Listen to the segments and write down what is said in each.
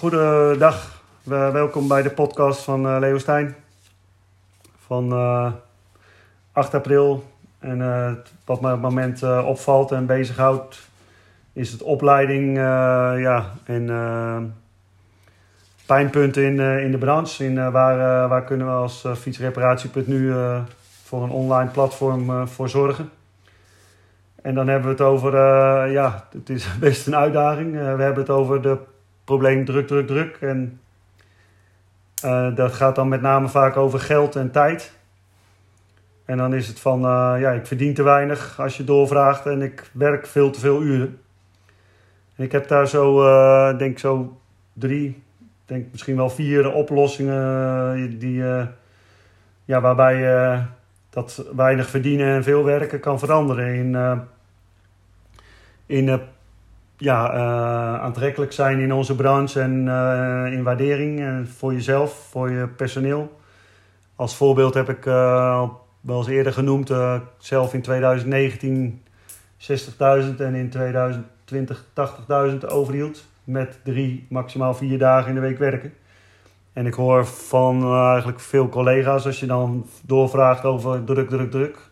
Goedendag, welkom bij de podcast van uh, Leo Stijn. Van uh, 8 april. En uh, wat me op het moment opvalt en bezighoudt, is het opleiding ja, en pijnpunten in, in de branche. In, waar, waar kunnen we als fietsreparatie.nu voor een online platform voor zorgen. En dan hebben we het over, ja, het is best een uitdaging. we hebben het over de probleem druk, druk, druk. En uh, dat gaat dan met name vaak over geld en tijd. En dan is het van, uh, ja, ik verdien te weinig als je doorvraagt en ik werk veel te veel uren. En ik heb daar zo, uh, denk zo drie, denk misschien wel vier oplossingen die, ja, waarbij je dat weinig verdienen en veel werken kan veranderen in, in ja, uh, aantrekkelijk zijn in onze branche en uh, in waardering en voor jezelf, voor je personeel. Als voorbeeld heb ik wel eens eerder genoemd, zelf in 2019 60.000 en in 2020 80.000 overhield. Met drie, maximaal vier dagen in de week werken. En ik hoor van eigenlijk veel collega's, als je dan doorvraagt over druk, druk, druk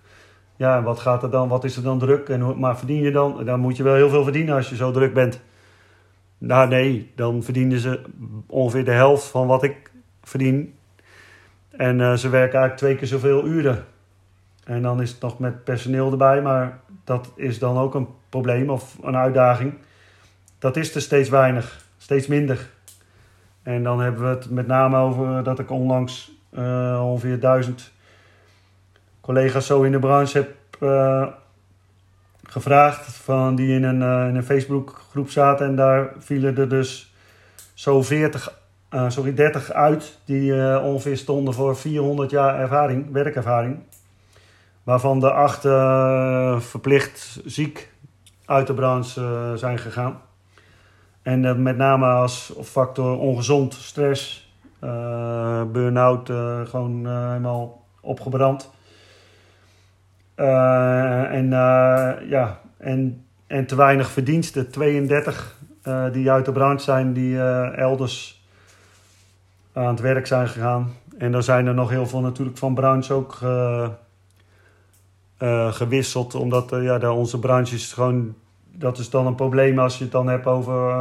ja, wat gaat er dan, wat is er dan druk? En, maar verdien je dan, dan moet je wel heel veel verdienen als je zo druk bent. Nou nee, dan verdienen ze ongeveer de helft van wat ik verdien. En uh, ze werken eigenlijk twee keer zoveel uren. En dan is het nog met personeel erbij, maar dat is dan ook een probleem of een uitdaging. Dat is er steeds weinig, steeds minder. En dan hebben we het met name over dat ik onlangs uh, ongeveer duizend collega's zo in de branche heb uh, gevraagd. Van die in een, uh, in een Facebookgroep zaten. En daar vielen er dus zo 40, uh, eh, sorry, 30 uit. Die ongeveer stonden voor 400 jaar ervaring, werkervaring. Waarvan de acht verplicht ziek uit de branche zijn gegaan. En met name als factor ongezond, stress, burn-out, gewoon helemaal opgebrand. Uh, en, uh, ja, en, en te weinig verdiensten. 32 uh, eh, die uit de branche zijn, die elders aan het werk zijn gegaan. En dan zijn er nog heel veel natuurlijk van branche ook gewisseld. Omdat ja, de, onze branche is gewoon... Dat is dan een probleem als je het dan hebt over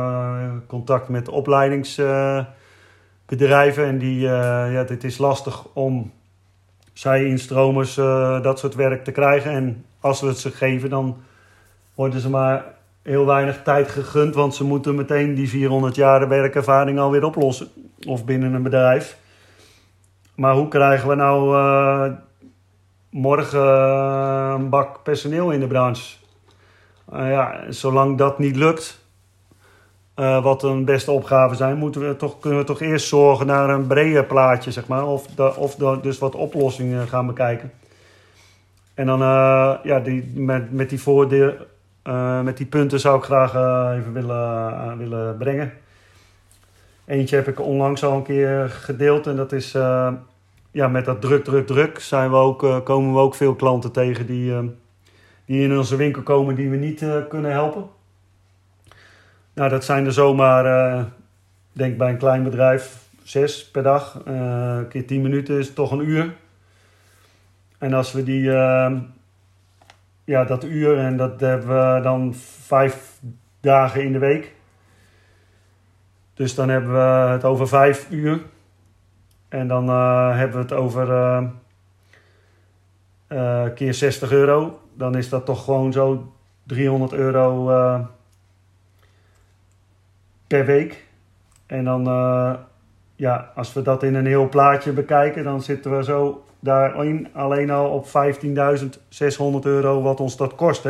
contact met opleidingsbedrijven. en die, ja, het is lastig om zij-instromers uh, dat soort werk te krijgen. En als we het ze geven, dan worden ze maar heel weinig tijd gegund. Want ze moeten meteen die 400 jaar werkervaring alweer oplossen. Of binnen een bedrijf. Maar hoe krijgen we nou uh, morgen een bak personeel in de branche? Ja, zolang dat niet lukt, uh, wat een beste opgave zijn, moeten we toch, kunnen we toch eerst zorgen naar een breder plaatje, zeg maar. Of, de, of dus wat oplossingen gaan bekijken. En dan, uh, ja, die, met, met die voordeel, uh, met die punten zou ik graag even willen, willen brengen. Eentje heb ik onlangs al een keer gedeeld en dat is, ja, met dat druk, druk, druk zijn we ook, komen we ook veel klanten tegen die, die in onze winkel komen die we niet kunnen helpen. Nou, dat zijn er zomaar, uh, denk bij een klein bedrijf, zes per dag. Uh, keer tien minuten is toch een uur. En als we die, uh, ja, dat uur, en dat hebben we dan vijf dagen in de week. Dus dan hebben we het over vijf uur. En dan hebben we het over keer 60 euro. Dan is dat toch gewoon zo 300 euro per week. En dan, uh, ja, als we dat in een heel plaatje bekijken, dan zitten we zo daarin alleen al op 15.600 euro wat ons dat kost.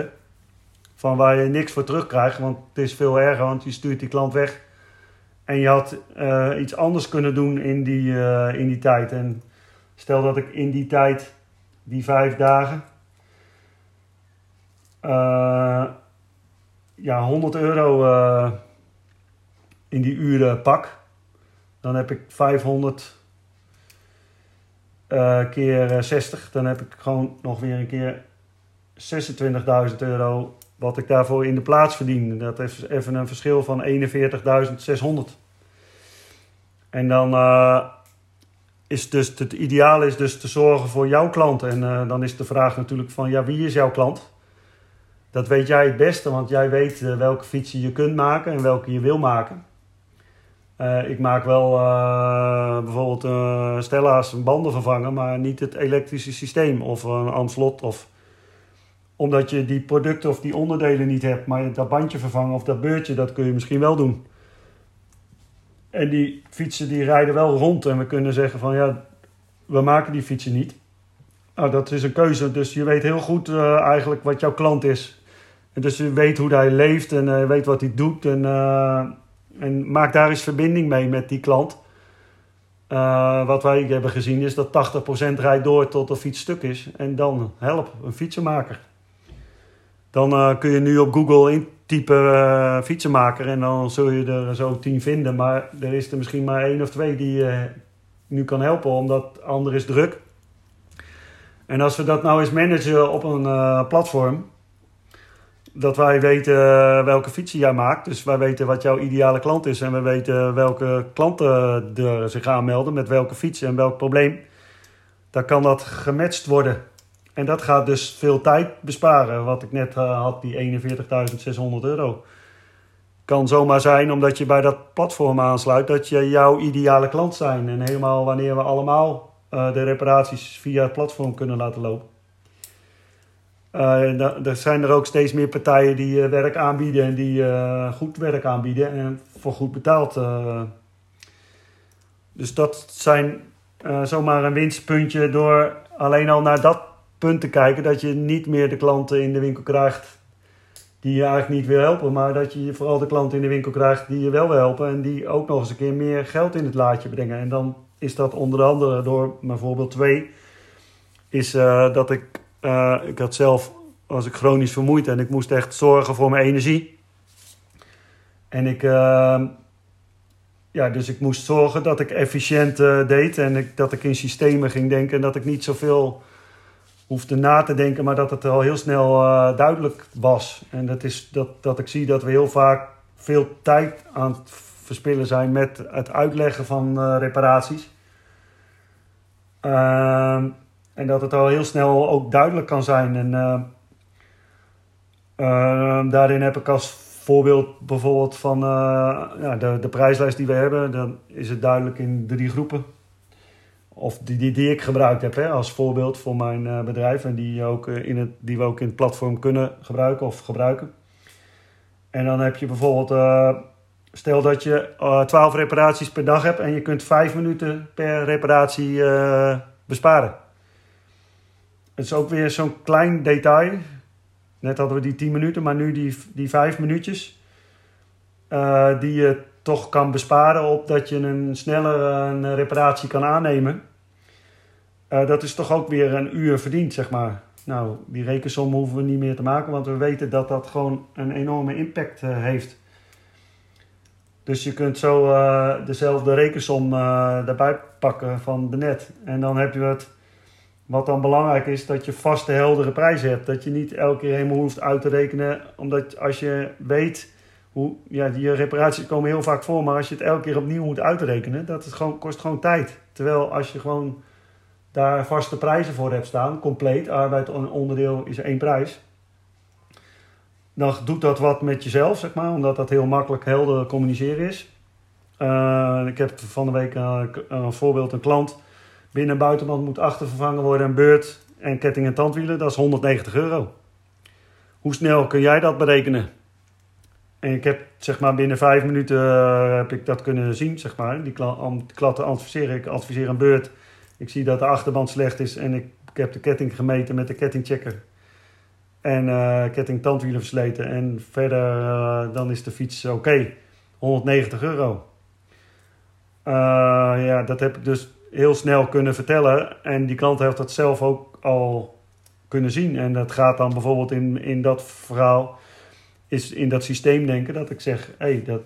Van waar je niks voor terugkrijgt, want het is veel erger, want je stuurt die klant weg. En je had uh, iets anders kunnen doen in die, uh, in die tijd. En stel dat ik in die tijd, die vijf dagen, ja, 100 euro in die uren pak, dan heb ik 500 uh, eh, keer 60. Eh, dan heb ik gewoon nog weer een keer 26.000 euro wat ik daarvoor in de plaats verdien. Dat is even een verschil van 41.600. En dan is dus het ideaal is dus te zorgen voor jouw klant. En dan is de vraag natuurlijk van ja, wie is jouw klant? Dat weet jij het beste, want jij weet welke fietsen je kunt maken en welke je wil maken. Uh, ik maak wel uh, bijvoorbeeld uh, Stella's banden vervangen, maar niet het elektrische systeem of een Amslot. Of, omdat je die producten of die onderdelen niet hebt, maar dat bandje vervangen of dat beurtje, dat kun je misschien wel doen. En die fietsen die rijden wel rond en we kunnen zeggen van ja, we maken die fietsen niet. Nou, dat is een keuze, dus je weet heel goed eigenlijk wat jouw klant is. En dus je weet hoe hij leeft en weet wat hij doet en en maak daar eens verbinding mee met die klant. Uh, wat wij hebben gezien is dat 80% rijdt door tot de fiets stuk is. En dan help, een fietsenmaker. Dan uh, kun je nu op Google intypen uh, fietsenmaker en dan zul je er zo tien vinden. Maar er is er misschien maar één of twee die je nu kan helpen, omdat ander is druk. En als we dat nou eens managen op een platform, dat wij weten eh, welke fietsen jij maakt. Dus wij weten wat jouw ideale klant is. En we weten welke klanten er zich aanmelden met welke fiets en welk probleem. Dan kan dat gematcht worden. En dat gaat dus veel tijd besparen. Wat ik net uh, had, die 41.600 euro. Kan zomaar zijn omdat je bij dat platform aansluit dat je jouw ideale klant zijn. En helemaal wanneer we allemaal uh, de reparaties via het platform kunnen laten lopen. Uh, er zijn er ook steeds meer partijen die uh, werk aanbieden en die uh, goed werk aanbieden en voor goed betaald. dus dat zijn zomaar een winstpuntje door alleen al naar dat punt te kijken. Dat je niet meer de klanten in de winkel krijgt die je eigenlijk niet wil helpen. Maar dat je vooral de klanten in de winkel krijgt die je wel wil helpen. En die ook nog eens een keer meer geld in het laadje brengen. En dan is dat onder andere door mijn voorbeeld 2. Is dat ik uh, ik had zelf, was ik chronisch vermoeid en ik moest echt zorgen voor mijn energie. En ik, uh, ja, dus ik moest zorgen dat ik efficiënt uh, deed en ik, dat ik in systemen ging denken en dat ik niet zoveel hoefde na te denken, maar dat het al heel snel uh, duidelijk was. En dat is dat, dat ik zie dat we heel vaak veel tijd aan het verspillen zijn met het uitleggen van reparaties. Uh, en dat het al heel snel ook duidelijk kan zijn. En uh, uh, daarin heb ik als voorbeeld bijvoorbeeld van uh, ja, de, de prijslijst die we hebben. Dan is het duidelijk in drie groepen. Of die, die, die ik gebruikt heb hè, als voorbeeld voor mijn bedrijf. En die, ook, in het, die we ook in het platform kunnen gebruiken of gebruiken. En dan heb je bijvoorbeeld... Stel dat je 12 reparaties per dag hebt en je kunt 5 minuten per reparatie besparen. Het is ook weer zo'n klein detail. Net hadden we die 10 minuten, maar nu die, die 5 minuutjes. Uh, die je toch kan besparen op dat je een sneller een reparatie kan aannemen. Uh, dat is toch ook weer een uur verdiend, zeg maar. Nou, die rekensom hoeven we niet meer te maken, want we weten dat dat gewoon een enorme impact heeft. Dus je kunt zo dezelfde rekensom daarbij pakken van de net. En dan heb je het wat dan belangrijk is, dat je vaste, heldere prijzen hebt. Dat je niet elke keer helemaal hoeft uit te rekenen. Omdat als je weet hoe. Ja, die reparaties komen heel vaak voor. Maar als je het elke keer opnieuw moet uitrekenen, dat het gewoon, kost gewoon tijd. Terwijl als je gewoon daar vaste prijzen voor hebt staan, compleet, arbeid onderdeel is één prijs. Dan doet dat wat met jezelf, zeg maar, omdat dat heel makkelijk helder communiceren is. Uh, ik heb van de week uh, een voorbeeld, een klant Binnen- en buitenband moet achtervervangen worden, een beurt en ketting en tandwielen, dat is 190 euro. Hoe snel kun jij dat berekenen? En ik heb zeg maar binnen vijf minuten uh, heb ik dat kunnen zien, zeg maar. Die klatten adviseren. Ik adviseer een beurt. Ik zie dat de achterband slecht is en ik, heb de ketting gemeten met de kettingchecker. En uh, ketting tandwielen versleten. En verder uh, dan is de fiets oké. Okay. 190 euro. ja, dat heb ik dus heel snel kunnen vertellen. En die klant heeft dat zelf ook al kunnen zien. En dat gaat dan bijvoorbeeld in, in dat verhaal, is in dat systeem denken dat ik zeg, hey, dat,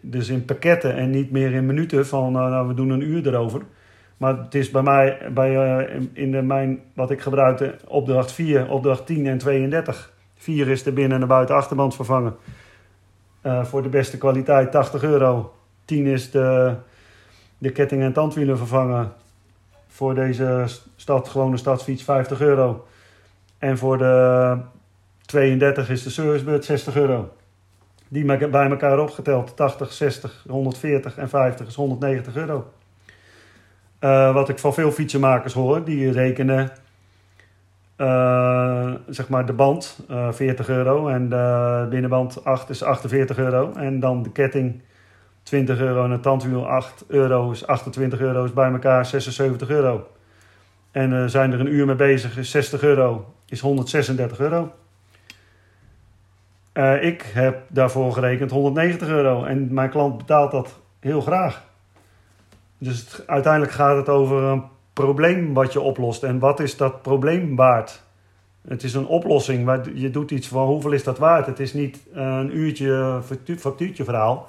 dus in pakketten en niet meer in minuten van nou, nou we doen een uur erover. Maar het is bij mij, bij, uh, in de, mijn, wat ik gebruikte, opdracht 4, opdracht 10 en 32. 4 is de binnen- en de buiten achterband vervangen. Uh, voor de beste kwaliteit 80 euro. 10 is de de ketting en tandwielen vervangen. Voor deze stad, gewone stadsfiets 50 euro. En voor de 32 is de servicebeurt 60 euro. Die bij elkaar opgeteld 80, 60, 140 en 50 is 190 euro. Uh, wat ik van veel fietsenmakers hoor, die rekenen uh, zeg maar de band uh, eh, 40 euro en de binnenband 8 is 48 euro. En dan de ketting 20 euro en het tandwiel 8 euro is 28 euro, is bij elkaar 76 euro. En uh, zijn er een uur mee bezig, is 60 euro, is 136 euro. Uh, ik heb daarvoor gerekend 190 euro en mijn klant betaalt dat heel graag. Dus uiteindelijk gaat het over een probleem wat je oplost. En wat is dat probleem waard? Het is een oplossing. Je doet iets van hoeveel is dat waard? Het is niet een uurtje factuurtje verhaal.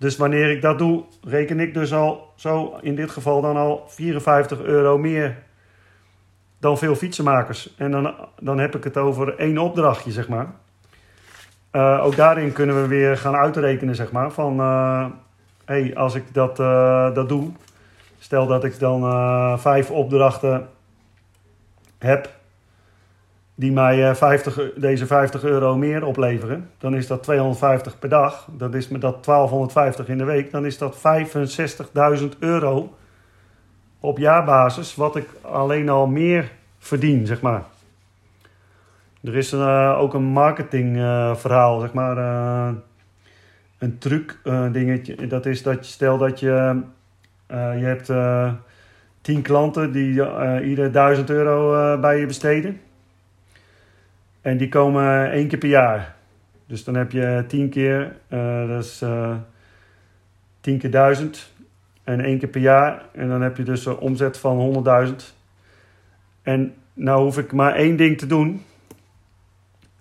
Dus wanneer ik dat doe, reken ik dus al zo in dit geval dan al 54 euro meer dan veel fietsenmakers. En dan, dan heb ik het over één opdrachtje, zeg maar. Uh, ook daarin kunnen we weer gaan uitrekenen, zeg maar, van... Uh, hey, als ik dat, uh, dat doe, stel dat ik dan vijf opdrachten heb die mij 50, eh, deze 50 euro meer opleveren, dan is dat 250 per dag. Dat is met dat 1250 in de week. Dan is dat 65.000 euro op jaarbasis, wat ik alleen al meer verdien, zeg maar. Er is uh, ook een marketingverhaal, uh, zeg maar. Uh, een truc dingetje. Dat is dat je, stel dat je, je hebt 10 klanten die ieder 1000 euro bij je besteden. En die komen één keer per jaar. Dus dan heb je tien keer, uh, dat is uh, tien keer duizend. En één keer per jaar. En dan heb je dus een omzet van 100.000. En nou hoef ik maar één ding te doen.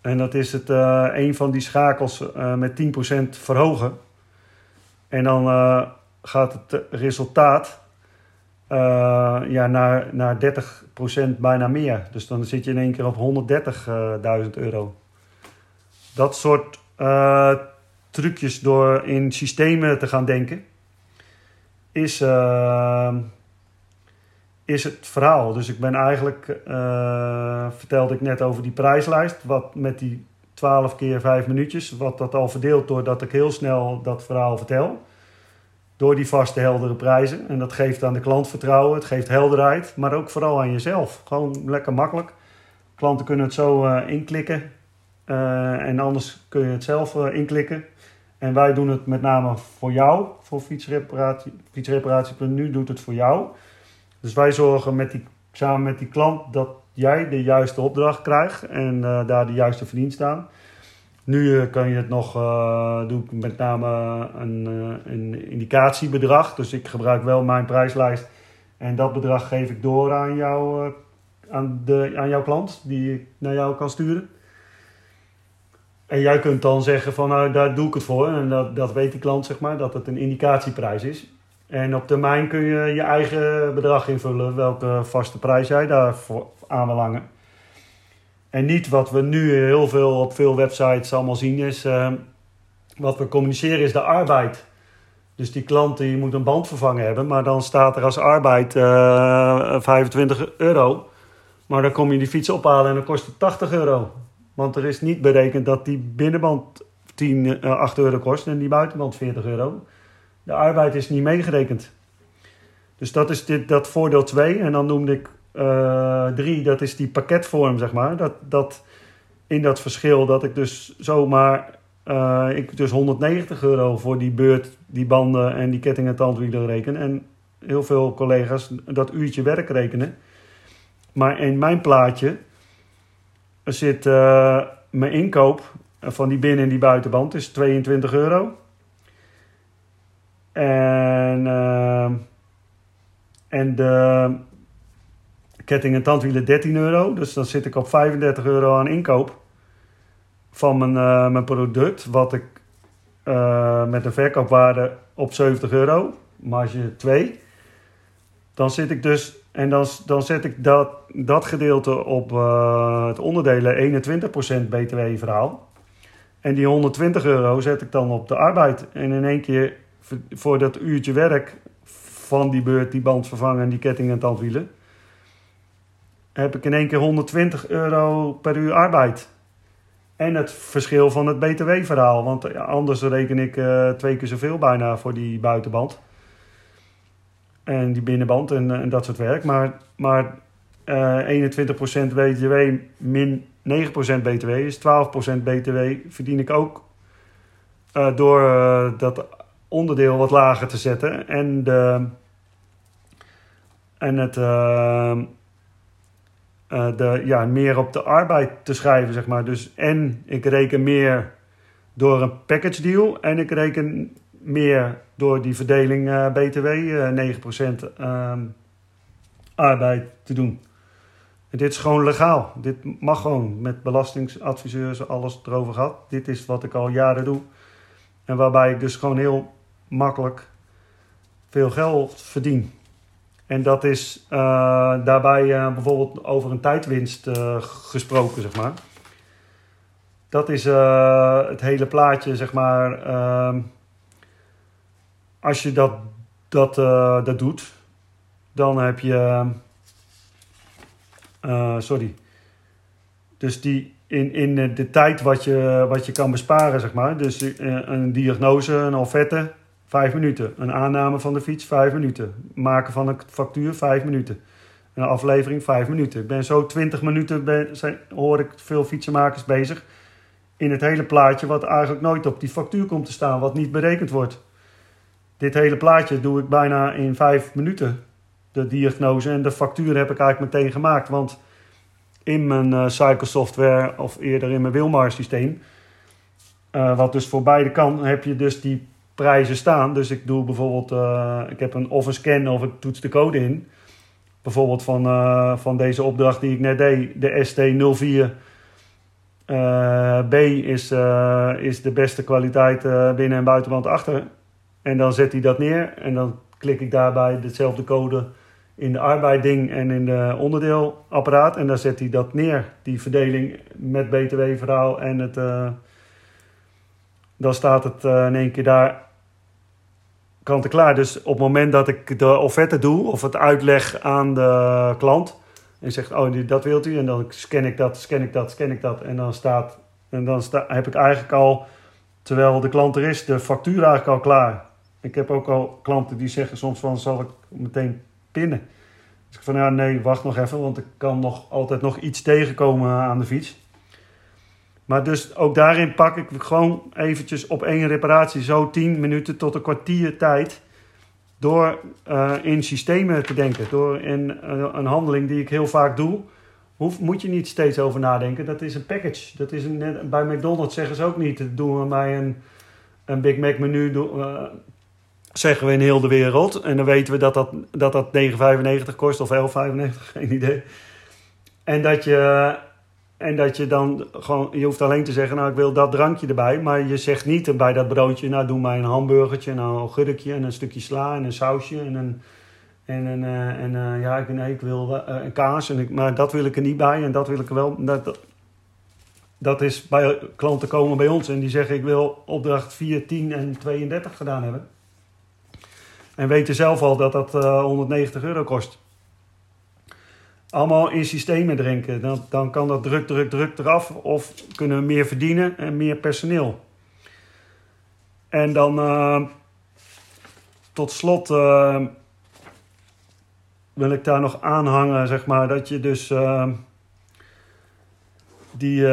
En dat is het uh, een van die schakels met 10% verhogen. En dan gaat het resultaat uh, ja, naar, naar 30% bijna meer. Dus dan zit je in één keer op 130.000 euro. Dat soort uh, trucjes door in systemen te gaan denken, is, uh, is het verhaal. Dus ik ben eigenlijk, vertelde ik net over die prijslijst, wat met die 12 keer 5 minuutjes, wat dat al verdeelt doordat ik heel snel dat verhaal vertel. Door die vaste, heldere prijzen. En dat geeft aan de klant vertrouwen, het geeft helderheid, maar ook vooral aan jezelf. Gewoon lekker makkelijk. Klanten kunnen het zo uh, inklikken. Uh, en anders kun je het zelf uh, inklikken. En wij doen het met name voor jou, voor fietsreparatie. Fietsreparatie.nu doet het voor jou. Dus wij zorgen met die, samen met die klant dat jij de juiste opdracht krijgt en daar de juiste verdienst aan. Nu eh, kan je het nog, uh, doe ik met name een, uh, een indicatiebedrag. Dus ik gebruik wel mijn prijslijst. En dat bedrag geef ik door aan, jou, aan, de, aan jouw klant, die ik naar jou kan sturen. En jij kunt dan zeggen van nou, daar doe ik het voor. En dat, dat weet die klant, zeg maar, dat het een indicatieprijs is. En op termijn kun je je eigen bedrag invullen, welke vaste prijs jij daarvoor aan wil. En niet wat we nu heel veel op veel websites allemaal zien is... Uh, wat we communiceren is de arbeid. Dus die klant die moet een band vervangen hebben... maar dan staat er als arbeid uh, eh, 25 euro. Maar dan kom je die fiets ophalen en dan kost het 80 euro. Want er is niet berekend dat die binnenband 10, uh, 8 euro kost... en die buitenband 40 euro. De arbeid is niet meegerekend. Dus dat is dit, dat voordeel 2. En dan noemde ik drie, dat is die pakketvorm, zeg maar. Dat, dat in dat verschil dat ik dus zomaar... Uh, ik dus 190 euro voor die beurt, die banden en die ketting en tandwielen reken. En heel veel collega's dat uurtje werk rekenen. Maar in mijn plaatje zit uh, mijn inkoop van die binnen- en die buitenband is 22 euro. En, en de ketting en tandwielen 13 euro. Dus dan zit ik op 35 euro aan inkoop van mijn, uh, mijn product. Wat ik uh, met een verkoopwaarde op 70 euro, marge 2. Dan zit ik dus, en dan, dan zet ik dat, dat gedeelte op uh, het onderdelen 21% BTW verhaal. En die 120 euro zet ik dan op de arbeid. En in één keer voor dat uurtje werk van die beurt die band vervangen en die ketting en tandwielen, heb ik in één keer 120 euro per uur arbeid. En het verschil van het BTW-verhaal. Want ja, anders reken ik uh, twee keer zoveel bijna voor die buitenband. En die binnenband en, en dat soort werk. Maar, maar uh, 21% BTW min 9% BTW is 12% BTW verdien ik ook door dat onderdeel wat lager te zetten en, de, en het uh, de, ja, meer op de arbeid te schrijven, zeg maar. Dus en ik reken meer door een package deal en ik reken meer door die verdeling BTW 9% arbeid te doen. En dit is gewoon legaal. Dit mag gewoon met belastingsadviseurs alles erover gehad. Dit is wat ik al jaren doe. En waarbij ik dus gewoon heel makkelijk veel geld verdien. En dat is uh, daarbij uh, bijvoorbeeld over een tijdwinst uh, gesproken, zeg maar. Dat is het hele plaatje, zeg maar. Ehm, als je dat, dat, dat doet, dan heb je sorry. Dus die in, in de tijd wat je, wat je kan besparen, zeg maar. Dus een diagnose, een offerte, vijf minuten. Een aanname van de fiets, vijf minuten. Maken van een factuur, vijf minuten. Een aflevering, vijf minuten. Ik ben zo twintig minuten, ben, hoor ik veel fietsenmakers bezig. In het hele plaatje, wat eigenlijk nooit op die factuur komt te staan, wat niet berekend wordt. Dit hele plaatje doe ik bijna in vijf minuten de diagnose en de factuur heb ik eigenlijk meteen gemaakt. Want in mijn uh, cycle software of eerder in mijn Wilmar systeem, uh, wat dus voor beide kan, heb je dus die prijzen staan. Dus ik doe bijvoorbeeld, uh, ik heb een of scan of ik toets de code in. Bijvoorbeeld van, van deze opdracht die ik net deed, de ST04. B is, is de beste kwaliteit binnen- en buitenband achter. En dan zet hij dat neer en dan klik ik daarbij dezelfde code in de arbeiding en in de onderdeelapparaat. En dan zet hij dat neer, die verdeling met btw-verhaal. En het, dan staat het in één keer daar klaar. Dus op het moment dat ik de offerte doe of het uitleg aan de klant. En zegt, oh, dat wilt u. En dan scan ik dat, scan ik dat, scan ik dat. En dan staat, en dan sta, heb ik eigenlijk al, terwijl de klant er is, de factuur eigenlijk al klaar. Ik heb ook al klanten die zeggen soms van, zal ik meteen pinnen. Dus ik van ja, nee, wacht nog even, want ik kan nog altijd nog iets tegenkomen aan de fiets. Maar dus ook daarin pak ik gewoon eventjes op één reparatie zo 10 minuten tot een kwartier tijd. Door uh, in systemen te denken, door in uh, een handeling die ik heel vaak doe. Hoef, moet je niet steeds over nadenken. Dat is een package. Dat is een, bij McDonald's zeggen ze ook niet. Doen we mij een, een Big Mac menu. Uh, zeggen we in heel de wereld. En dan weten we dat dat, dat, dat 9,95 kost of 11,95, geen idee. En dat je, en dat je dan gewoon, je hoeft alleen te zeggen, nou ik wil dat drankje erbij. Maar je zegt niet bij dat broodje, nou doe mij een hamburgertje, nou een gurkje en een stukje sla en een sausje en een... En, en, uh, en uh, ja, ik, nee, ik wil uh, een kaas, en ik, maar dat wil ik er niet bij en dat wil ik er wel. Dat, dat, is bij klanten komen bij ons en die zeggen: Ik wil opdracht 4, 10 en 32 gedaan hebben. En weten zelf al dat dat uh, eh, 190 euro kost. Allemaal in systemen drinken. Dan, dan kan dat druk, druk, druk eraf. Of kunnen we meer verdienen en meer personeel. En dan uh, tot slot uh, wil ik daar nog aanhangen, zeg maar, dat je dus die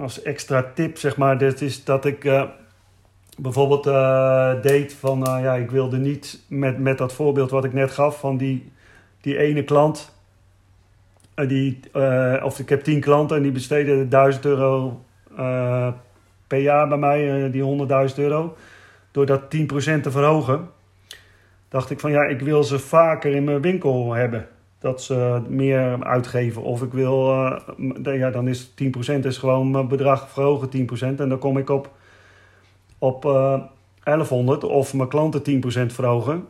als extra tip, zeg maar, dat is dat ik bijvoorbeeld deed van, ja, ik wilde niet met, met dat voorbeeld wat ik net gaf van die, die ene klant. Uh, die, of ik heb tien klanten en die besteden 1000 euro per jaar bij mij, die 100.000 euro. Door dat 10% te verhogen, dacht ik van ja, ik wil ze vaker in mijn winkel hebben. Dat ze meer uitgeven. Of ik wil, ja, dan is 10% is gewoon mijn bedrag verhogen 10%. En dan kom ik op op uh, eh, 1100 of mijn klanten 10% verhogen,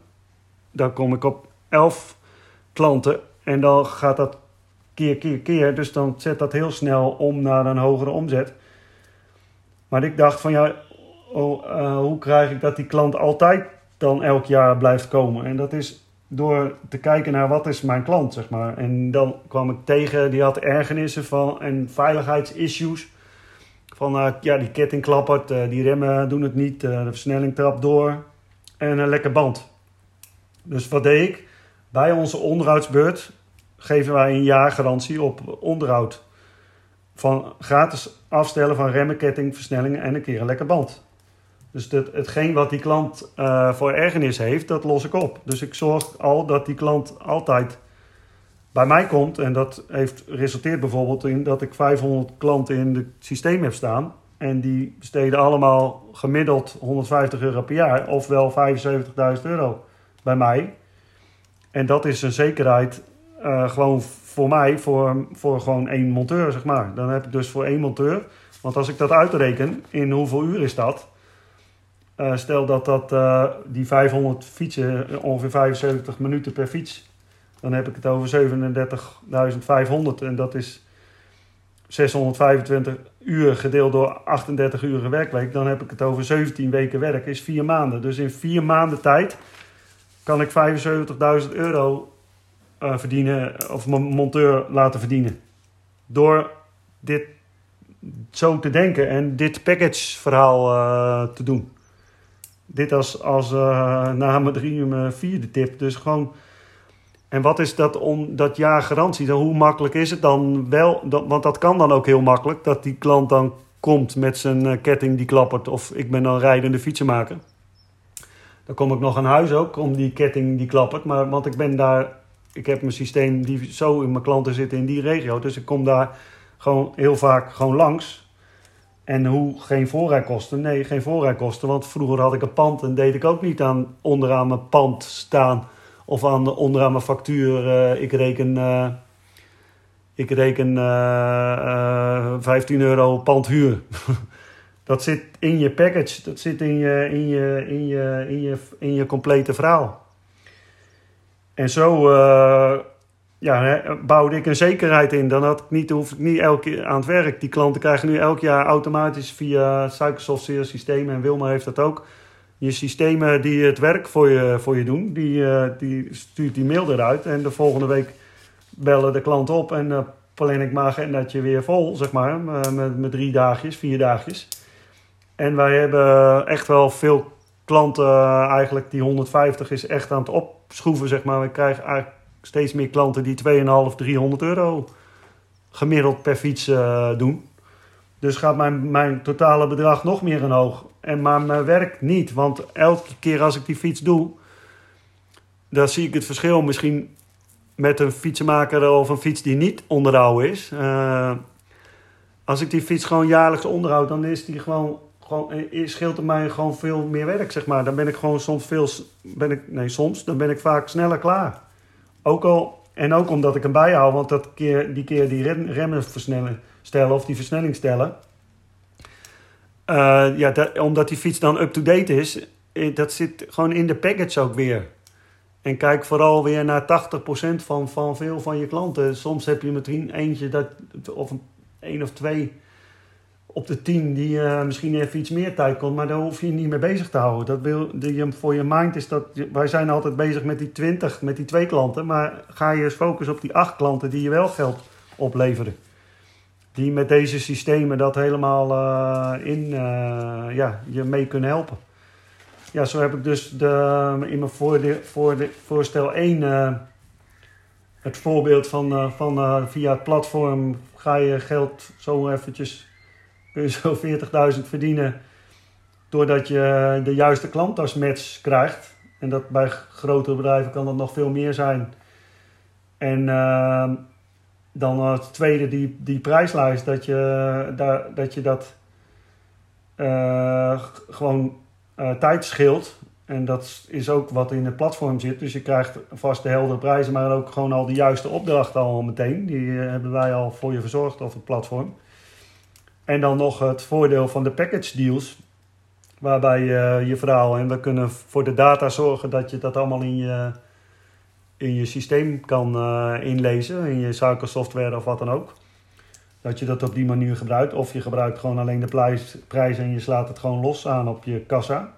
dan kom ik op 11 klanten en dan gaat dat keer, keer, keer. Dus dan zet dat heel snel om naar een hogere omzet. Maar ik dacht van ja, oh, uh, hoe krijg ik dat die klant altijd dan elk jaar blijft komen. En dat is door te kijken naar wat is mijn klant, zeg maar. En dan kwam ik tegen, die had ergernissen van en veiligheidsissues. Van, uh, ja, die ketting klappert, uh, die remmen doen het niet, de versnelling trapt door. En een lekker band. Dus wat deed ik? Bij onze onderhoudsbeurt geven wij een jaar garantie op onderhoud. Van gratis afstellen van remmen, ketting, versnellingen en een keer een lekker band. Dus het, hetgeen wat die klant uh, voor ergernis heeft, dat los ik op. Dus ik zorg al dat die klant altijd bij mij komt. En dat heeft resulteert bijvoorbeeld in dat ik 500 klanten in het systeem heb staan. En die besteden allemaal gemiddeld 150 euro per jaar, ofwel 75.000 euro bij mij. En dat is een zekerheid uh, gewoon voor mij, voor, voor gewoon één monteur, zeg maar. Dan heb ik dus voor één monteur. Want als ik dat uitreken, in hoeveel uur is dat? Uh, stel dat, dat uh, die 500 fietsen ongeveer 75 minuten per fiets. Dan heb ik het over 37.500 en dat is 625 uur gedeeld door 38 uur werkweek. Dan heb ik het over 17 weken werk, is 4 maanden. Dus in 4 maanden tijd kan ik 75.000 euro uh, verdienen of monteur laten verdienen. Door dit zo te denken en dit package verhaal uh, te doen. Dit als, als uh, na mijn drie mijn vierde tip. Dus gewoon. En wat is dat, om, dat jaar garantie? Dan, hoe makkelijk is het dan wel? Want dat kan dan ook heel makkelijk. Dat die klant dan komt met zijn ketting die klappert. Of ik ben dan rijdende fietsenmaker. Dan kom ik nog aan huis ook om die ketting die klappert. Maar, want ik ben daar ik heb mijn systeem die zo in mijn klanten zitten in die regio. Dus ik kom daar gewoon heel vaak gewoon langs. En hoe geen voorrijkosten? Nee, geen voorrijkosten. Want vroeger had ik een pand en deed ik ook niet aan onderaan mijn pand staan. Of aan onderaan mijn factuur. Uh, ik reken, uh, ik reken uh, 15 euro pandhuur. dat zit in je package. Dat zit in je, in je, in je, in je, in je complete verhaal. En zo uh, ja, bouwde ik een zekerheid in. Dan had ik niet, hoef ik niet elke keer aan het werk. Die klanten krijgen nu elk jaar automatisch via Cyclesoft systemen. En Wilma heeft dat ook. Je systemen die het werk voor je, voor je doen, die, uh, die stuurt die mail eruit. En de volgende week bellen de klant op en uh, plan ik mijn je weer vol, zeg maar. met, met drie dagjes, vier dagjes. En wij hebben echt wel veel klanten, eigenlijk die 150 is echt aan het op schroeven, zeg maar. We krijgen eigenlijk steeds meer klanten die 2,5, 300 euro gemiddeld per fiets uh, doen. Dus gaat mijn, mijn totale bedrag nog meer omhoog. En maar mijn werk niet. Want elke keer als ik die fiets doe, dan zie ik het verschil misschien met een fietsenmaker of een fiets die niet onderhouden is. Uh, als ik die fiets gewoon jaarlijks onderhoud, dan is die gewoon gewoon, eh, scheelt het mij gewoon veel meer werk, zeg maar. Dan ben ik gewoon soms veel, ben ik, nee soms, dan ben ik vaak sneller klaar. Ook al, en ook omdat ik hem bijhoud, want dat keer, die keer die remmen versnellen, stellen of die versnelling stellen. Uh, ja, dat, omdat die fiets dan up-to-date is, eh, dat zit gewoon in de package ook weer. En kijk vooral weer naar 80% van, van veel van je klanten. Soms heb je misschien eentje dat, of een, of twee op de 10 die uh, misschien even iets meer tijd komt, maar daar hoef je niet mee bezig te houden. Dat wil, die, voor je mind is dat, wij zijn altijd bezig met die 20, met die twee klanten, maar ga je eens focussen op die acht klanten die je wel geld opleveren. Die met deze systemen dat helemaal uh, in, uh, ja, je mee kunnen helpen. Ja, zo heb ik dus de, in mijn voor voor de, voorstel 1 het voorbeeld van, van via het platform ga je geld zo eventjes je zo 40.000 verdienen doordat je de juiste klantasmatch krijgt. En dat bij grotere bedrijven kan dat nog veel meer zijn. En uh, dan het tweede, die, die prijslijst, dat je, daar, dat, je dat uh, gewoon uh, tijd scheelt. En dat is ook wat in het platform zit. Dus je krijgt vast de heldere prijzen, maar ook gewoon al de juiste opdrachten al meteen. Die hebben wij al voor je verzorgd op het platform. En dan nog het voordeel van de package deals. Waarbij je je verhaal en we kunnen voor de data zorgen dat je dat allemaal in je, in je systeem kan uh, inlezen. In je suikersoftware of wat dan ook. Dat je dat op die manier gebruikt. Of je gebruikt gewoon alleen de prijs, en je slaat het gewoon los aan op je kassa.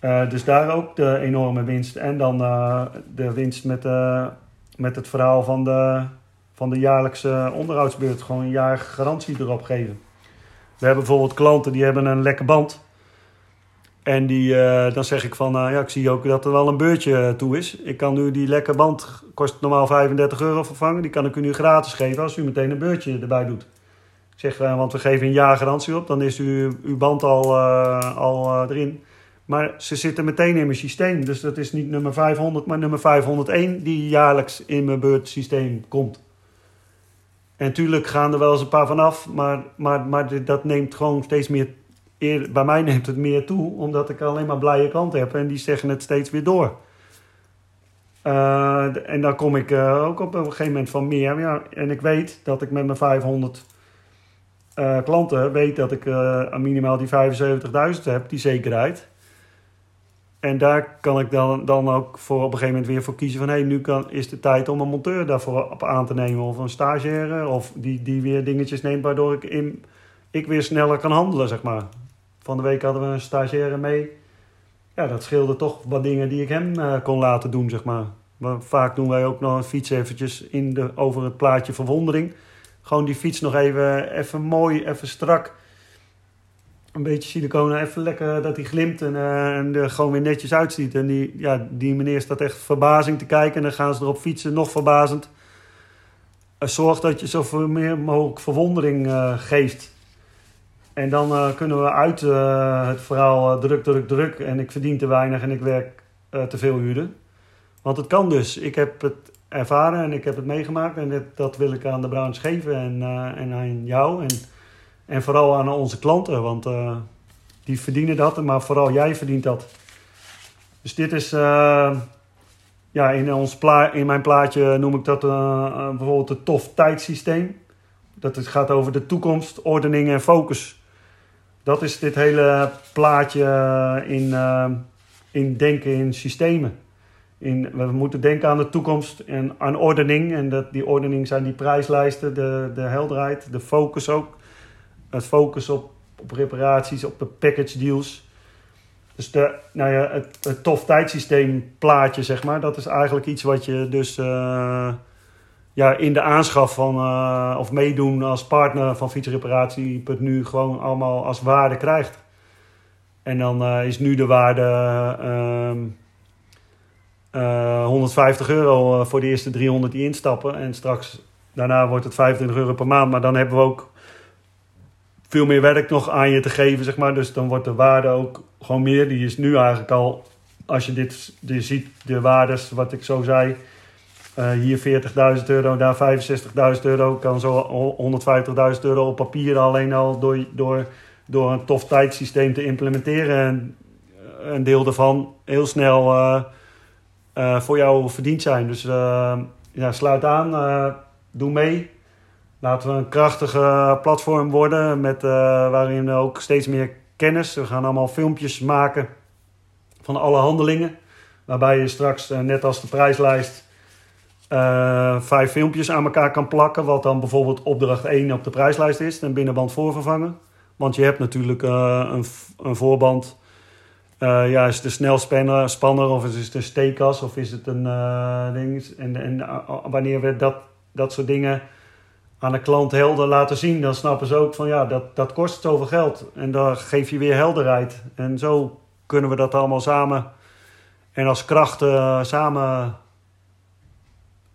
Uh, dus daar ook de enorme winst. En dan de winst met, met het verhaal van de, van de jaarlijkse onderhoudsbeurt. Gewoon een jaar garantie erop geven. We hebben bijvoorbeeld klanten die hebben een lekke band. En die, dan zeg ik van, ja, ik zie ook dat er wel een beurtje toe is. Ik kan nu die lekke band, kost normaal 35 euro vervangen. Die kan ik u nu gratis geven als u meteen een beurtje erbij doet. Ik zeg, want we geven een jaar garantie op. Dan is u, uw band al, al erin. Maar ze zitten meteen in mijn systeem. Dus dat is niet nummer 500, maar nummer 501 die jaarlijks in mijn beurtsysteem komt. En tuurlijk gaan er wel eens een paar vanaf, maar, maar, maar dat neemt gewoon steeds meer. Eer, bij mij neemt het meer toe, omdat ik alleen maar blije klanten heb en die zeggen het steeds weer door. Uh, en dan kom ik uh, ook op een gegeven moment van meer. Ja, en ik weet dat ik met mijn 500 uh, klanten weet dat ik minimaal die 75.000 heb, die zekerheid. En daar kan ik dan, dan ook voor op een gegeven moment weer voor kiezen van... hé, hey, nu kan, is de tijd om een monteur daarvoor op aan te nemen of een stagiaire... of die, die weer dingetjes neemt waardoor ik, in, ik weer sneller kan handelen, zeg maar. Van de week hadden we een stagiaire mee. Ja, dat scheelde toch wat dingen die ik hem uh, kon laten doen, zeg maar. maar. Vaak doen wij ook nog een fiets eventjes in de, over het plaatje verwondering. Gewoon die fiets nog even, even mooi, even strak een beetje siliconen, even lekker dat hij glimt en, uh, en er gewoon weer netjes uitziet. En die, ja, die meneer staat echt verbazing te kijken en dan gaan ze erop fietsen, nog verbazend. Uh, zorg dat je zoveel meer mogelijk verwondering uh, geeft. En dan kunnen we uit het verhaal druk, druk, druk en ik verdien te weinig en ik werk te veel uren. Want het kan dus. Ik heb het ervaren en ik heb het meegemaakt en dat wil ik aan de Browns geven en, en aan jou. En, en vooral aan onze klanten, want uh, die verdienen dat, maar vooral jij verdient dat. Dus dit is, uh, ja, in, ons pla in mijn plaatje noem ik dat uh, bijvoorbeeld het tof tijdsysteem. Dat het gaat over de toekomst, ordening en focus. Dat is dit hele plaatje in, in denken in systemen. In, we moeten denken aan de toekomst en aan ordening. En dat, die ordening zijn die prijslijsten, de, de helderheid, de focus ook het focus op, op reparaties, op de package deals. Dus de, nou ja, het, tof tijdsysteem plaatje, zeg maar, dat is eigenlijk iets wat je dus uh, ja, in de aanschaf van, uh, of meedoen als partner van fietsreparatie.nu gewoon allemaal als waarde krijgt. En dan uh, is nu de waarde 150 euro voor de eerste 300 die instappen. En straks, daarna wordt het 25 euro per maand. Maar dan hebben we ook veel meer werk nog aan je te geven, zeg maar. Dus dan wordt de waarde ook gewoon meer. Die is nu eigenlijk al, als je dit, dit ziet, de waardes, wat ik zo zei. Uh, hier 40.000 euro, daar 65.000 euro. Kan zo 150.000 euro op papier alleen al door, door, door een tof tijdsysteem te implementeren. En een deel daarvan heel snel uh, voor jou verdiend zijn. Dus ja, sluit aan, doe mee. Laten we een krachtige platform worden met, uh, waarin ook steeds meer kennis. We gaan allemaal filmpjes maken van alle handelingen. Waarbij je straks, uh, net als de prijslijst, uh, vijf filmpjes aan elkaar kan plakken. Wat dan bijvoorbeeld opdracht 1 op de prijslijst is. Een binnenband voorvervangen. Want je hebt natuurlijk een, een voorband. ja, is het een snelspanner spanner, of is het een steekas of is het een ding. En, en wanneer we dat, dat soort dingen aan de klant helder laten zien, dan snappen ze ook van ja, dat, dat kost zoveel geld. En dan geef je weer helderheid. En zo kunnen we dat allemaal samen en als krachten uh, samen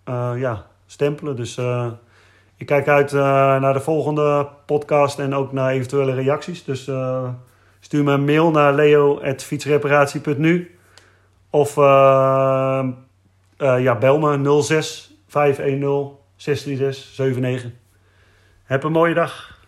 uh, ja, stempelen. Dus uh, ik kijk uit naar de volgende podcast en ook naar eventuele reacties. Dus stuur me een mail naar leo.fietsreparatie.nu of ja, bel me 06 510 636 79. Heb een mooie dag.